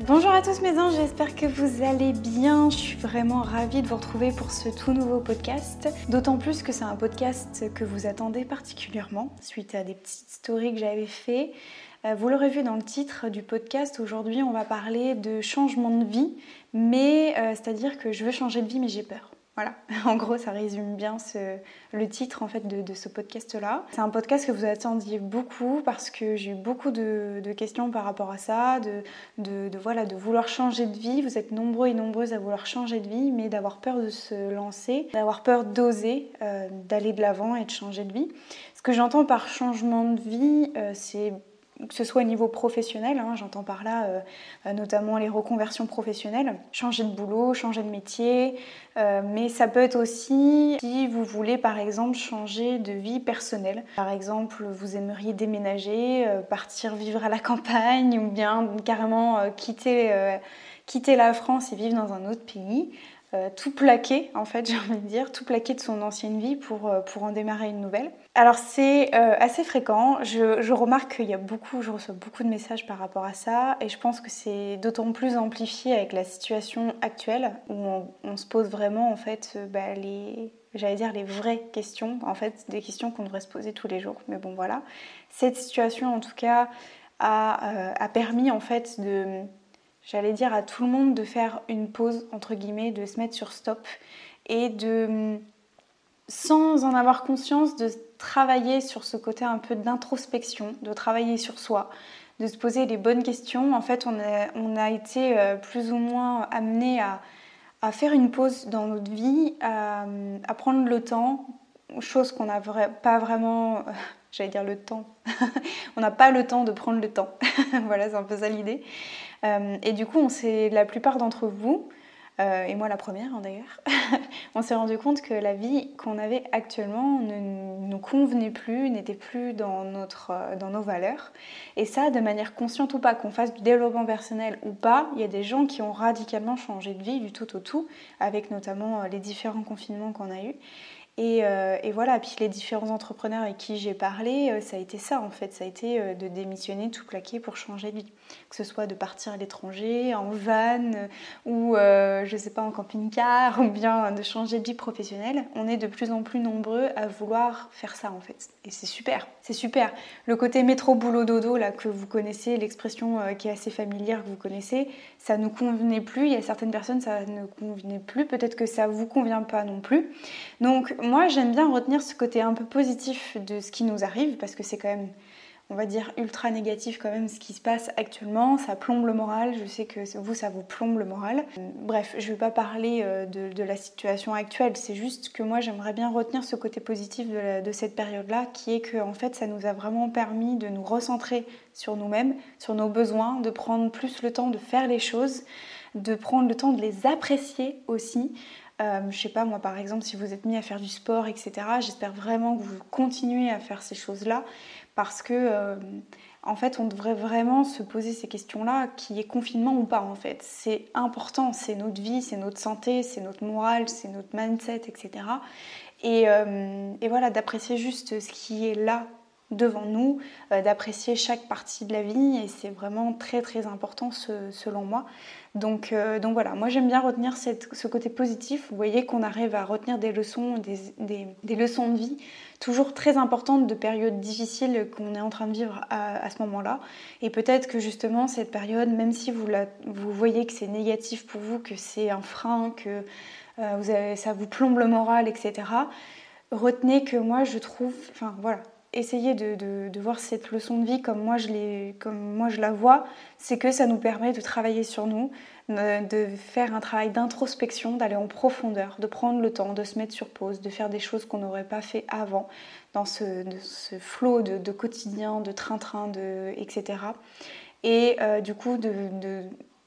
Bonjour à tous mes anges, j'espère que vous allez bien. Je suis vraiment ravie de vous retrouver pour ce tout nouveau podcast. D'autant plus que c'est un podcast que vous attendez particulièrement suite à des petites stories que j'avais fait. Euh, vous l'aurez vu dans le titre du podcast, aujourd'hui on va parler de changement de vie, mais euh, c'est-à-dire que je veux changer de vie mais j'ai peur. Voilà, en gros, ça résume bien le titre en fait de, ce podcast-là. C'est un podcast que vous attendiez beaucoup parce que j'ai eu beaucoup de, questions par rapport à ça, de, voilà, de vouloir changer de vie. Vous êtes nombreux et nombreuses à vouloir changer de vie, mais d'avoir peur de se lancer, d'avoir peur d'oser, euh, d'aller de l'avant et de changer de vie. Ce que j'entends par changement de vie, euh, c'est que ce soit au niveau professionnel, hein, j'entends par là euh, euh, notamment les reconversions professionnelles, changer de boulot, changer de métier, euh, mais ça peut être aussi si vous voulez par exemple changer de vie personnelle. Par exemple, vous aimeriez déménager, partir vivre à la campagne ou bien carrément quitter, quitter la France et vivre dans un autre pays. Euh, tout plaquer, en fait, j'ai envie de dire, tout plaquer de son ancienne vie pour, euh, en démarrer une nouvelle. Alors c'est euh, assez fréquent, je, remarque qu'il y a beaucoup, je reçois beaucoup de messages par rapport à ça, et je pense que c'est d'autant plus amplifié avec la situation actuelle, où on, se pose vraiment, en fait, bah, les, j'allais dire les vraies questions, en fait, des questions qu'on devrait se poser tous les jours. Mais bon, voilà. Cette situation, en tout cas, a, a permis, en fait, de j'allais dire à tout le monde de faire une pause, entre guillemets, de se mettre sur stop et de, sans en avoir conscience, de travailler sur ce côté un peu d'introspection, de travailler sur soi, de se poser les bonnes questions. En fait, on a, été euh, plus ou moins amené à, à, faire une pause dans notre vie, à, prendre le temps, chose qu'on n'a pas vraiment, j'allais dire le temps, on n'a pas le temps de prendre le temps. voilà, c'est un peu ça l'idée. Euh, et du coup, on s'est, la plupart d'entre vous, euh, et moi la première hein, d'ailleurs, on s'est rendu compte que la vie qu'on avait actuellement ne nous convenait plus, n'était plus dans, notre, euh, dans nos valeurs. Et ça, de manière consciente ou pas, qu'on fasse du développement personnel ou pas, il y a des gens qui ont radicalement changé de vie du tout au tout, avec notamment les différents confinements qu'on a eus. Euh, et, voilà, puis les différents entrepreneurs avec qui j'ai parlé, euh, ça a été ça en fait, ça a été euh, de démissionner, tout plaquer pour changer de vie. Que ce soit de partir à l'étranger, en van, ou je sais pas, en camping-car, ou bien de changer de vie professionnelle. On est de plus en plus nombreux à vouloir faire ça en fait. Et c'est super, c'est super. Le côté métro, boulot, dodo, là que vous connaissez, l'expression qui est assez familière que vous connaissez, ça ne convenait plus. Il y a certaines personnes, ça ne convenait plus. Peut-être que ça vous convient pas non plus. Donc, moi, j'aime bien retenir ce côté un peu positif de ce qui nous arrive parce que c'est quand même, on va dire, ultra négatif quand même ce qui se passe actuellement. Ça plombe le moral. Je sais que vous, ça vous plombe le moral. Bref, je ne vais pas parler euh, de, la situation actuelle. C'est juste que moi, j'aimerais bien retenir ce côté positif de, cette période-là qui est que, en fait, ça nous a vraiment permis de nous recentrer sur nous-mêmes, sur nos besoins, de prendre plus le temps de faire les choses de prendre le temps de les apprécier aussi, euh, je sais pas, moi par exemple, si vous êtes mis à faire du sport, etc., j'espère vraiment que vous continuez à faire ces choses-là parce que, euh, en fait, on devrait vraiment se poser ces questions-là, qui est confinement ou pas, en fait. C'est important, c'est notre vie, c'est notre santé, c'est notre morale, c'est notre mindset, etc. Et, euh, et voilà, d'apprécier juste ce qui est là devant nous, euh, d'apprécier chaque partie de la vie et c'est vraiment très très important selon moi. Donc, euh, donc voilà, moi j'aime bien retenir ce côté positif. Vous voyez qu'on arrive à retenir des leçons, des, leçons de vie toujours très importantes de périodes difficiles qu'on est en train de vivre à, ce moment-là. Et peut-être que justement cette période, même si vous, vous voyez que c'est négatif pour vous, que c'est un frein, que euh, vous avez, ça vous plombe le moral, etc., retenez que moi je trouve, enfin voilà, essayer de, voir cette leçon de vie comme moi je, comme moi je la vois, c'est que ça nous permet de travailler sur nous, de faire un travail d'introspection, d'aller en profondeur, de prendre le temps, de se mettre sur pause, de faire des choses qu'on n'aurait pas fait avant, dans ce, ce flot de, quotidien, de train-train, etc. et du coup de,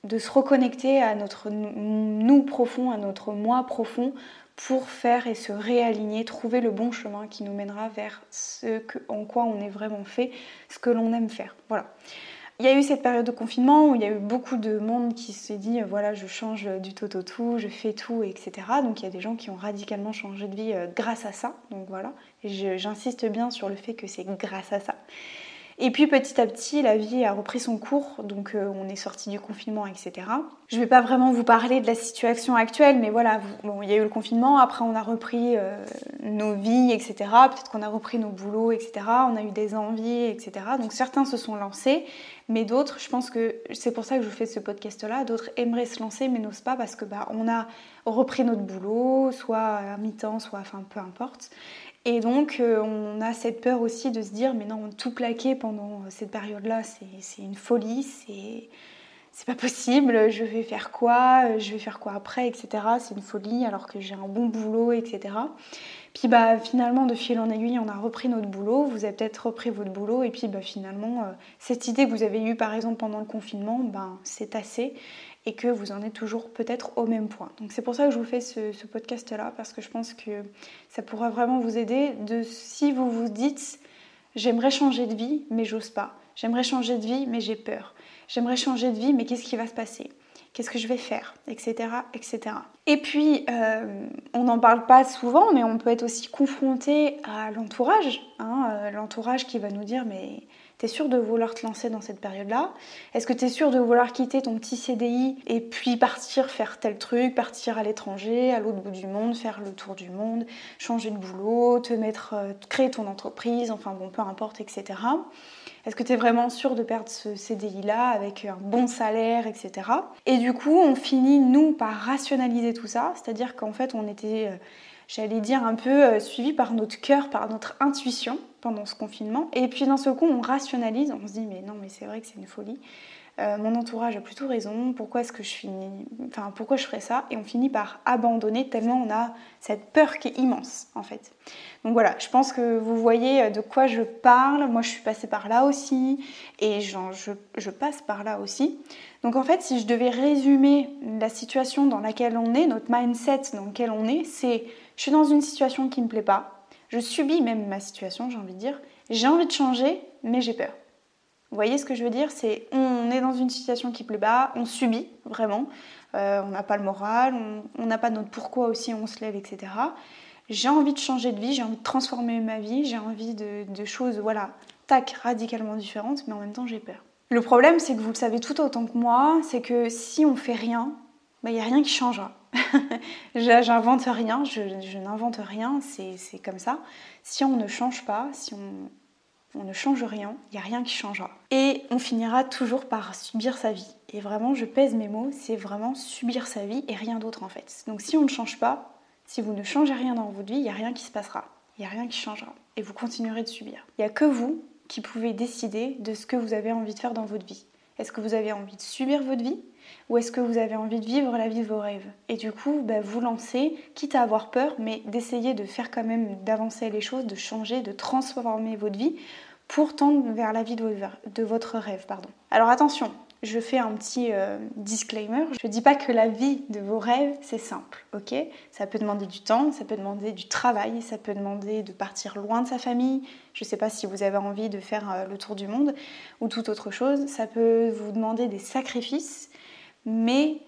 de, se reconnecter à notre nous profond, à notre moi profond pour faire et se réaligner, trouver le bon chemin qui nous mènera vers ce en quoi on est vraiment fait, ce que l'on aime faire. Voilà. Il y a eu cette période de confinement où il y a eu beaucoup de monde qui s'est dit voilà je change du tout au tout, je fais tout, etc. Donc il y a des gens qui ont radicalement changé de vie euh, grâce à ça. Donc voilà, j'insiste bien sur le fait que c'est grâce à ça. Et puis petit à petit, la vie a repris son cours, donc euh, on est sorti du confinement, etc. Je ne vais pas vraiment vous parler de la situation actuelle, mais voilà, bon, il y a eu le confinement, après on a repris euh, nos vies, etc. Peut-être qu'on a repris nos boulots, etc. On a eu des envies, etc. Donc certains se sont lancés, mais d'autres, je pense que c'est pour ça que je vous fais ce podcast-là, d'autres aimeraient se lancer mais n'osent pas parce que bah, on a repris notre boulot, soit à mi-temps, soit enfin peu importe. Et donc, euh, on a cette peur aussi de se dire, mais non, tout plaquer pendant cette période-là, c'est une folie, c'est c'est pas possible, je vais faire quoi, euh, je vais faire quoi après, etc. C'est une folie alors que j'ai un bon boulot, etc. Puis bah finalement de fil en aiguille on a repris notre boulot, vous avez peut-être repris votre boulot et puis bah finalement cette idée que vous avez eue par exemple pendant le confinement, ben c'est assez et que vous en êtes toujours peut-être au même point. Donc c'est pour ça que je vous fais ce, podcast-là, parce que je pense que ça pourra vraiment vous aider de si vous vous dites j'aimerais changer de vie mais j'ose pas, j'aimerais changer de vie mais j'ai peur, j'aimerais changer de vie mais qu'est-ce qui va se passer? Qu'est-ce que je vais faire? Etc. etc. Et puis, euh, on n'en parle pas souvent, mais on peut être aussi confronté à l'entourage. Hein, euh, l'entourage qui va nous dire mais T'es sûr de vouloir te lancer dans cette période-là? Est-ce que t'es sûr de vouloir quitter ton petit CDI et puis partir faire tel truc, partir à l'étranger, à l'autre bout du monde, faire le tour du monde, changer de boulot, te mettre, euh, créer ton entreprise, enfin bon, peu importe, etc. Est-ce que tu es vraiment sûr de perdre ce CDI-là avec un bon salaire, etc. Et du coup, on finit, nous, par rationaliser tout ça, c'est-à-dire qu'en fait, on était euh, j'allais dire, un peu euh, suivi par notre cœur, par notre intuition pendant ce confinement. Et puis d'un seul coup, on rationalise, on se dit, mais non, mais c'est vrai que c'est une folie. Euh, mon entourage a plutôt raison, pourquoi est-ce que je finis, enfin pourquoi je ferais ça? Et on finit par abandonner tellement on a cette peur qui est immense en fait. Donc voilà, je pense que vous voyez euh, de quoi je parle. Moi je suis passée par là aussi et je, je passe par là aussi. Donc en fait, si je devais résumer la situation dans laquelle on est, notre mindset dans lequel on est, c'est je suis dans une situation qui ne me plaît pas, je subis même ma situation, j'ai envie de dire, j'ai envie de changer, mais j'ai peur. Vous voyez ce que je veux dire? C'est on est dans une situation qui plaît pas, on subit vraiment, euh, on n'a pas le moral, on n'a pas notre pourquoi aussi, on se lève, etc. J'ai envie de changer de vie, j'ai envie de transformer ma vie, j'ai envie de, de choses, voilà, tac, radicalement différentes, mais en même temps j'ai peur. Le problème, c'est que vous le savez tout autant que moi, c'est que si on fait rien, il bah, n'y a rien qui changera. J'invente rien, je, n'invente rien, c'est comme ça. Si on ne change pas, si on, on ne change rien, il n'y a rien qui changera. Et on finira toujours par subir sa vie. Et vraiment, je pèse mes mots, c'est vraiment subir sa vie et rien d'autre en fait. Donc si on ne change pas, si vous ne changez rien dans votre vie, il n'y a rien qui se passera. Il n'y a rien qui changera. Et vous continuerez de subir. Il n'y a que vous qui pouvez décider de ce que vous avez envie de faire dans votre vie. Est-ce que vous avez envie de subir votre vie ou est-ce que vous avez envie de vivre la vie de vos rêves? Et du coup, bah, vous lancez, quitte à avoir peur, mais d'essayer de faire quand même, d'avancer les choses, de changer, de transformer votre vie pour tendre vers la vie de, votre rêve. Pardon. Alors attention, je fais un petit euh, disclaimer. Je ne dis pas que la vie de vos rêves, c'est simple, ok? Ça peut demander du temps, ça peut demander du travail, ça peut demander de partir loin de sa famille. Je ne sais pas si vous avez envie de faire euh, le tour du monde ou toute autre chose. Ça peut vous demander des sacrifices, mais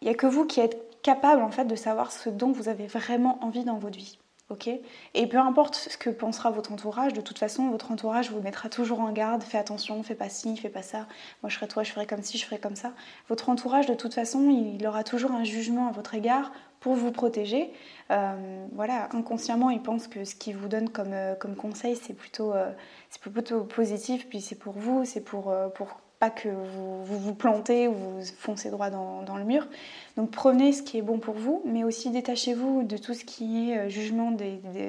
il n'y a que vous qui êtes capable en fait de savoir ce dont vous avez vraiment envie dans votre vie. Et peu importe ce que pensera votre entourage, de toute façon, votre entourage vous mettra toujours en garde, fais attention, fais pas ci, fais pas ça, moi je serais toi, je ferais comme ci, je ferais comme ça. Votre entourage, de toute façon, il aura toujours un jugement à votre égard pour vous protéger. Euh, voilà, inconsciemment, il pense que ce qu'il vous donne comme, euh, conseil, c'est plutôt, euh, plutôt positif, puis c'est pour vous, c'est pour, pour pas que vous, vous, plantez ou vous foncez droit dans, le mur. Donc prenez ce qui est bon pour vous, mais aussi détachez-vous de tout ce qui est euh, jugement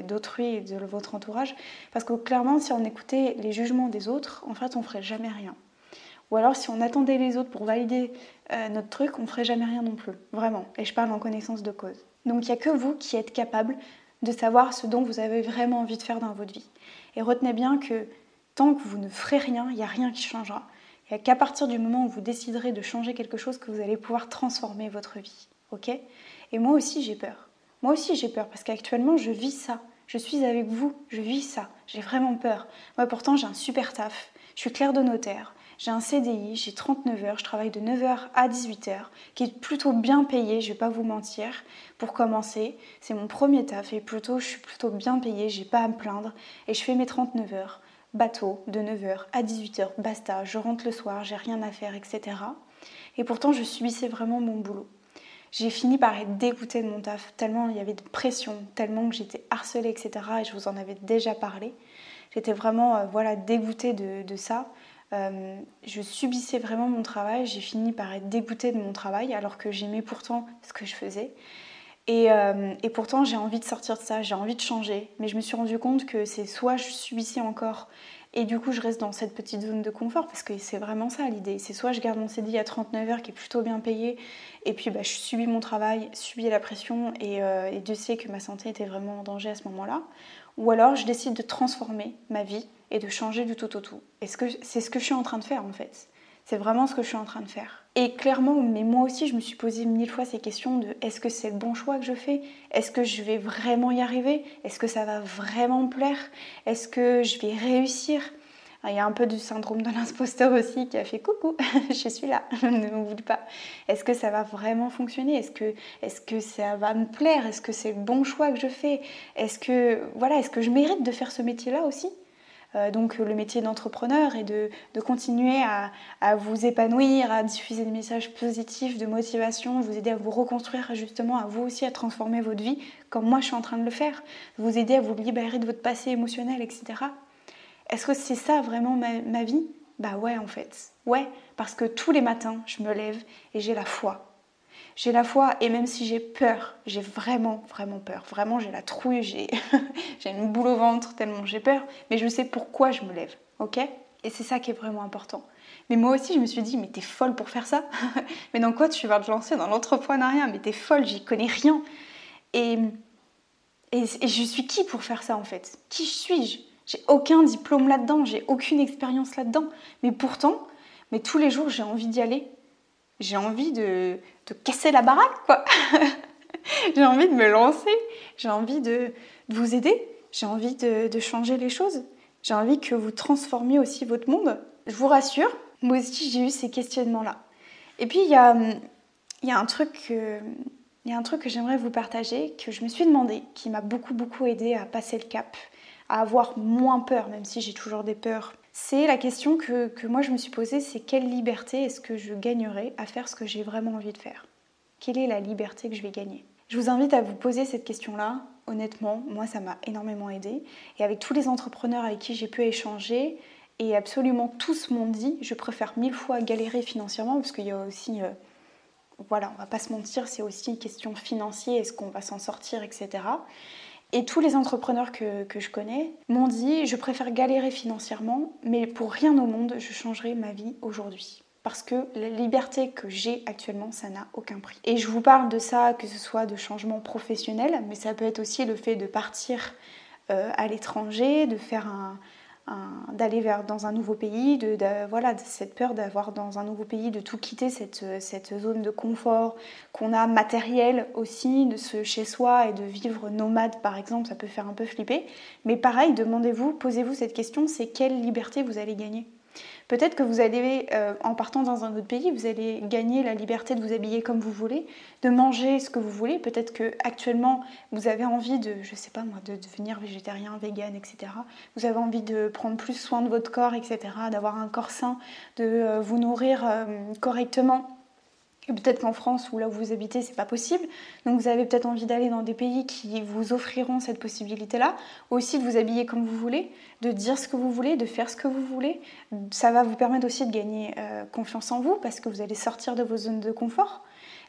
d'autrui et de votre entourage. Parce que clairement, si on écoutait les jugements des autres, en fait, on ferait jamais rien. Ou alors, si on attendait les autres pour valider euh, notre truc, on ferait jamais rien non plus. Vraiment. Et je parle en connaissance de cause. Donc il n'y a que vous qui êtes capable de savoir ce dont vous avez vraiment envie de faire dans votre vie. Et retenez bien que tant que vous ne ferez rien, il n'y a rien qui changera. Qu'à partir du moment où vous déciderez de changer quelque chose que vous allez pouvoir transformer votre vie. Ok? Et moi aussi j'ai peur. Moi aussi j'ai peur parce qu'actuellement je vis ça. Je suis avec vous, je vis ça. J'ai vraiment peur. Moi pourtant j'ai un super taf. Je suis claire de notaire. J'ai un CDI, j'ai 39 heures, je travaille de 9h à 18h, qui est plutôt bien payé, je vais pas vous mentir. Pour commencer, c'est mon premier taf et plutôt je suis plutôt bien payée, j'ai pas à me plaindre et je fais mes 39 heures. Bateau de 9h à 18h, basta, je rentre le soir, j'ai rien à faire, etc. Et pourtant je subissais vraiment mon boulot. J'ai fini par être dégoûtée de mon taf, tellement il y avait de pression, tellement que j'étais harcelée, etc. Et je vous en avais déjà parlé. J'étais vraiment euh, voilà, dégoûtée de ça. Euh, je subissais vraiment mon travail, j'ai fini par être dégoûtée de mon travail alors que j'aimais pourtant ce que je faisais. Et, euh, et pourtant j'ai envie de sortir de ça, j'ai envie de changer, mais je me suis rendu compte que c'est soit je subissais encore et du coup je reste dans cette petite zone de confort parce que c'est vraiment ça l'idée, c'est soit je garde mon CDI à 39 heures qui est plutôt bien payé et puis bah, je subis mon travail, subis la pression et, euh, et Dieu sait que ma santé était vraiment en danger à ce moment-là, ou alors je décide de transformer ma vie et de changer du tout au tout. Et c'est ce que je suis en train de faire en fait. C'est vraiment ce que je suis en train de faire. Et clairement, mais moi aussi, je me suis posé mille fois ces questions de est-ce que c'est le bon choix que je fais? Est-ce que je vais vraiment y arriver? Est-ce que ça va vraiment me plaire? Est-ce que je vais réussir? Ah, il y a un peu du syndrome de l'imposteur aussi qui a fait coucou, je suis là, ne m'oublie pas. Est-ce que ça va vraiment fonctionner? Est-ce que, que ça va me plaire? Est-ce que c'est le bon choix que je fais? Est-ce que, voilà, est-ce que je mérite de faire ce métier-là aussi? Donc le métier d'entrepreneur et de, continuer à, vous épanouir, à diffuser des messages positifs de motivation, vous aider à vous reconstruire justement, à vous aussi à transformer votre vie comme moi je suis en train de le faire, vous aider à vous libérer de votre passé émotionnel, etc. Est-ce que c'est ça vraiment ma, ma vie? Bah ouais en fait. Ouais, parce que tous les matins je me lève et j'ai la foi j'ai la foi et même si j'ai peur, j'ai vraiment, vraiment peur. Vraiment, j'ai la trouille, j'ai une boule au ventre tellement j'ai peur, mais je sais pourquoi je me lève, ok? Et c'est ça qui est vraiment important. Mais moi aussi, je me suis dit, mais t'es folle pour faire ça? Mais dans quoi tu vas te lancer? Dans l'entrepreneuriat? Mais t'es folle, j'y connais rien. Et, et, et je suis qui pour faire ça en fait? Qui suis-je? J'ai aucun diplôme là-dedans, j'ai aucune expérience là-dedans. Mais pourtant, mais tous les jours, j'ai envie d'y aller j'ai envie de, casser la baraque, quoi. j'ai envie de me lancer, j'ai envie de, vous aider, j'ai envie de, changer les choses, j'ai envie que vous transformiez aussi votre monde. Je vous rassure, moi aussi j'ai eu ces questionnements-là. Et puis il y a, y a un truc il y a un truc que j'aimerais vous partager, que je me suis demandé, qui m'a beaucoup beaucoup aidé à passer le cap, à avoir moins peur, même si j'ai toujours des peurs c'est la question que, moi je me suis posée, c'est quelle liberté est-ce que je gagnerai à faire ce que j'ai vraiment envie de faire? Quelle est la liberté que je vais gagner? Je vous invite à vous poser cette question-là. Honnêtement, moi ça m'a énormément aidé. Et avec tous les entrepreneurs avec qui j'ai pu échanger, et absolument tous m'ont dit, je préfère mille fois galérer financièrement, parce qu'il y a aussi... Euh, voilà, on va pas se mentir, c'est aussi une question financière, est-ce qu'on va s'en sortir, etc. Et tous les entrepreneurs que, je connais m'ont dit je préfère galérer financièrement, mais pour rien au monde je changerai ma vie aujourd'hui. Parce que la liberté que j'ai actuellement, ça n'a aucun prix. Et je vous parle de ça, que ce soit de changement professionnel, mais ça peut être aussi le fait de partir euh, à l'étranger, de faire un, d'aller vers dans un nouveau pays, de, voilà, cette peur d'avoir dans un nouveau pays, de tout quitter cette, cette zone de confort qu'on a matériel aussi, de ce chez soi et de vivre nomade par exemple, ça peut faire un peu flipper. Mais pareil, demandez-vous, posez-vous cette question, c'est quelle liberté vous allez gagner? Peut-être que vous allez, euh, en partant dans un autre pays, vous allez gagner la liberté de vous habiller comme vous voulez, de manger ce que vous voulez. Peut-être que actuellement vous avez envie de, je sais pas moi, de devenir végétarien, vegan, etc. Vous avez envie de prendre plus soin de votre corps, etc. D'avoir un corps sain, de euh, vous nourrir euh, correctement peut-être qu'en France ou là où vous habitez, c'est pas possible. Donc vous avez peut-être envie d'aller dans des pays qui vous offriront cette possibilité-là. Aussi de vous habiller comme vous voulez, de dire ce que vous voulez, de faire ce que vous voulez. Ça va vous permettre aussi de gagner euh, confiance en vous parce que vous allez sortir de vos zones de confort.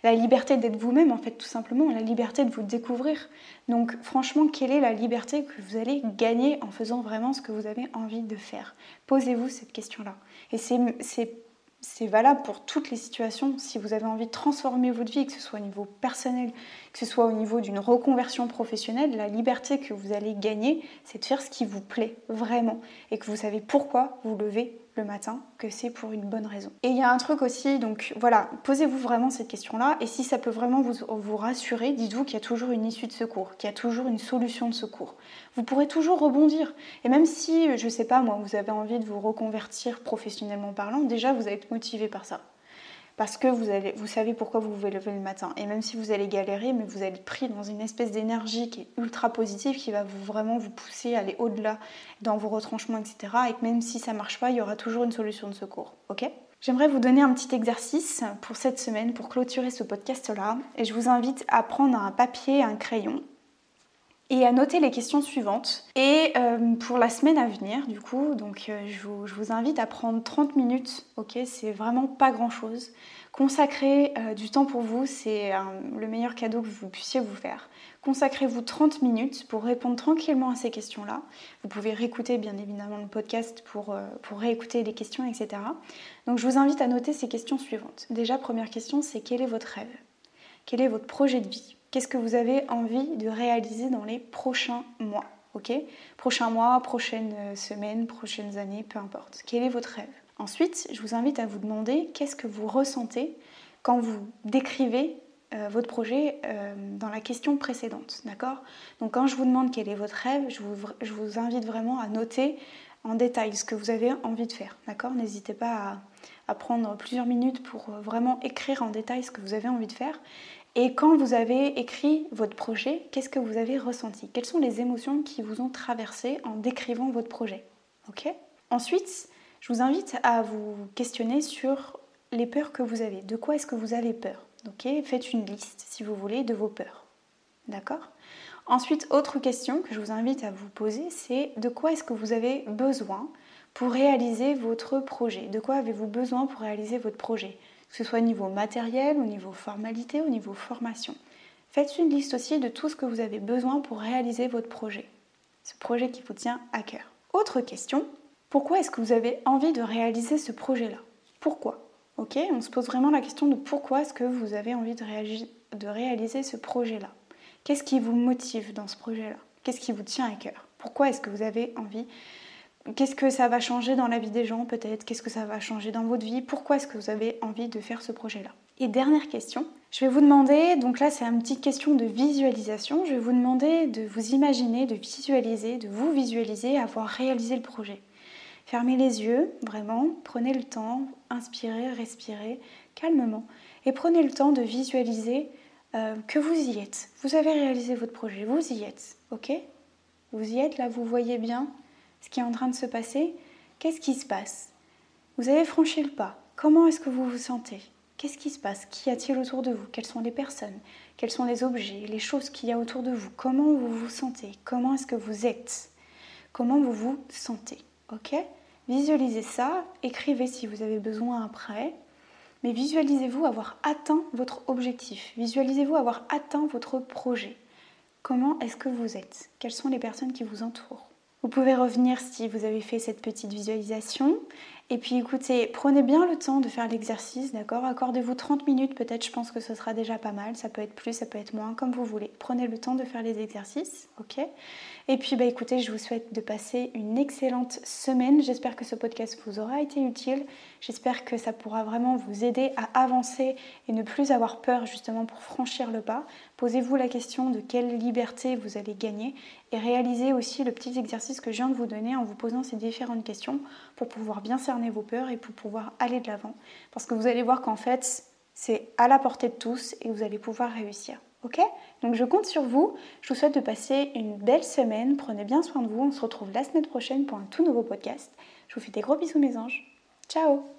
La liberté d'être vous-même, en fait, tout simplement, la liberté de vous découvrir. Donc, franchement, quelle est la liberté que vous allez gagner en faisant vraiment ce que vous avez envie de faire? Posez-vous cette question-là. Et c'est c'est valable pour toutes les situations. Si vous avez envie de transformer votre vie, que ce soit au niveau personnel, que ce soit au niveau d'une reconversion professionnelle, la liberté que vous allez gagner, c'est de faire ce qui vous plaît vraiment et que vous savez pourquoi vous levez le matin, que c'est pour une bonne raison. Et il y a un truc aussi, donc voilà, posez-vous vraiment cette question-là, et si ça peut vraiment vous, rassurer, dites-vous qu'il y a toujours une issue de secours, qu'il y a toujours une solution de secours. Vous pourrez toujours rebondir. Et même si, je sais pas moi, vous avez envie de vous reconvertir professionnellement parlant, déjà vous allez être motivé par ça parce que vous, savez pourquoi vous vous levez le matin. Et même si vous allez galérer, mais vous allez être pris dans une espèce d'énergie qui est ultra positive, qui va vraiment vous pousser à aller au-delà dans vos retranchements, etc. Et que même si ça marche pas, il y aura toujours une solution de secours. Ok? J'aimerais vous donner un petit exercice pour cette semaine, pour clôturer ce podcast-là. Et je vous invite à prendre un papier, un crayon, et à noter les questions suivantes. Et euh, pour la semaine à venir, du coup, donc euh, je, vous, invite à prendre 30 minutes, ok C'est vraiment pas grand chose. Consacrez euh, du temps pour vous, c'est le meilleur cadeau que vous puissiez vous faire. Consacrez-vous 30 minutes pour répondre tranquillement à ces questions-là. Vous pouvez réécouter bien évidemment le podcast pour réécouter les questions, etc. Donc je vous invite à noter ces questions suivantes. Déjà, première question, c'est quel est votre rêve? Quel est votre projet de vie? Qu'est-ce que vous avez envie de réaliser dans les prochains mois Ok? Prochains mois, prochaines euh, semaines, prochaines années, peu importe. Quel est votre rêve? Ensuite, je vous invite à vous demander qu'est-ce que vous ressentez quand vous décrivez euh, votre projet euh, dans la question précédente. D'accord? Donc quand je vous demande quel est votre rêve, je vous, invite vraiment à noter en détail ce que vous avez envie de faire. D'accord? N'hésitez pas à, prendre plusieurs minutes pour vraiment écrire en détail ce que vous avez envie de faire. Et quand vous avez écrit votre projet, qu'est-ce que vous avez ressenti? Quelles sont les émotions qui vous ont traversé en décrivant votre projet? Ensuite, je vous invite à vous questionner sur les peurs que vous avez. De quoi est-ce que vous avez peur? Faites une liste, si vous voulez, de vos peurs. D'accord? Ensuite, autre question que je vous invite à vous poser, c'est de quoi est-ce que vous avez besoin pour réaliser votre projet? De quoi avez-vous besoin pour réaliser votre projet? Que ce soit au niveau matériel, au niveau formalité, au niveau formation. Faites une liste aussi de tout ce que vous avez besoin pour réaliser votre projet, ce projet qui vous tient à cœur. Autre question, pourquoi est-ce que vous avez envie de réaliser ce projet-là? Pourquoi? Ok, on se pose vraiment la question de pourquoi est-ce que vous avez envie de, de réaliser ce projet-là? Qu'est-ce qui vous motive dans ce projet-là? Qu'est-ce qui vous tient à cœur? Pourquoi est-ce que vous avez envie Qu'est-ce que ça va changer dans la vie des gens peut-être? Qu'est-ce que ça va changer dans votre vie? Pourquoi est-ce que vous avez envie de faire ce projet-là? Et dernière question, je vais vous demander, donc là c'est une petite question de visualisation, je vais vous demander de vous imaginer, de visualiser, de vous visualiser avoir réalisé le projet. Fermez les yeux, vraiment, prenez le temps, inspirez, respirez calmement et prenez le temps de visualiser euh, que vous y êtes. Vous avez réalisé votre projet, vous y êtes, ok? Vous y êtes là, vous voyez bien ce qui est en train de se passer, qu'est-ce qui se passe? Vous avez franchi le pas. Comment est-ce que vous vous sentez? Qu'est-ce qui se passe? Qu'y a-t-il autour de vous? Quelles sont les personnes? Quels sont les objets, les choses qu'il y a autour de vous? Comment vous vous sentez? Comment est-ce que vous êtes? Comment vous vous sentez? Ok? Visualisez ça, écrivez si vous avez besoin après, mais visualisez-vous avoir atteint votre objectif. Visualisez-vous avoir atteint votre projet. Comment est-ce que vous êtes? Quelles sont les personnes qui vous entourent? Vous pouvez revenir si vous avez fait cette petite visualisation. Et puis écoutez, prenez bien le temps de faire l'exercice, d'accord? Accordez-vous 30 minutes, peut-être je pense que ce sera déjà pas mal. Ça peut être plus, ça peut être moins, comme vous voulez. Prenez le temps de faire les exercices, ok? Et puis bah écoutez, je vous souhaite de passer une excellente semaine. J'espère que ce podcast vous aura été utile. J'espère que ça pourra vraiment vous aider à avancer et ne plus avoir peur justement pour franchir le pas. Posez-vous la question de quelle liberté vous allez gagner et réalisez aussi le petit exercice que je viens de vous donner en vous posant ces différentes questions pour pouvoir bien cerner vos peurs et pour pouvoir aller de l'avant. Parce que vous allez voir qu'en fait, c'est à la portée de tous et vous allez pouvoir réussir. Ok? Donc je compte sur vous. Je vous souhaite de passer une belle semaine. Prenez bien soin de vous. On se retrouve la semaine prochaine pour un tout nouveau podcast. Je vous fais des gros bisous mes anges. Ciao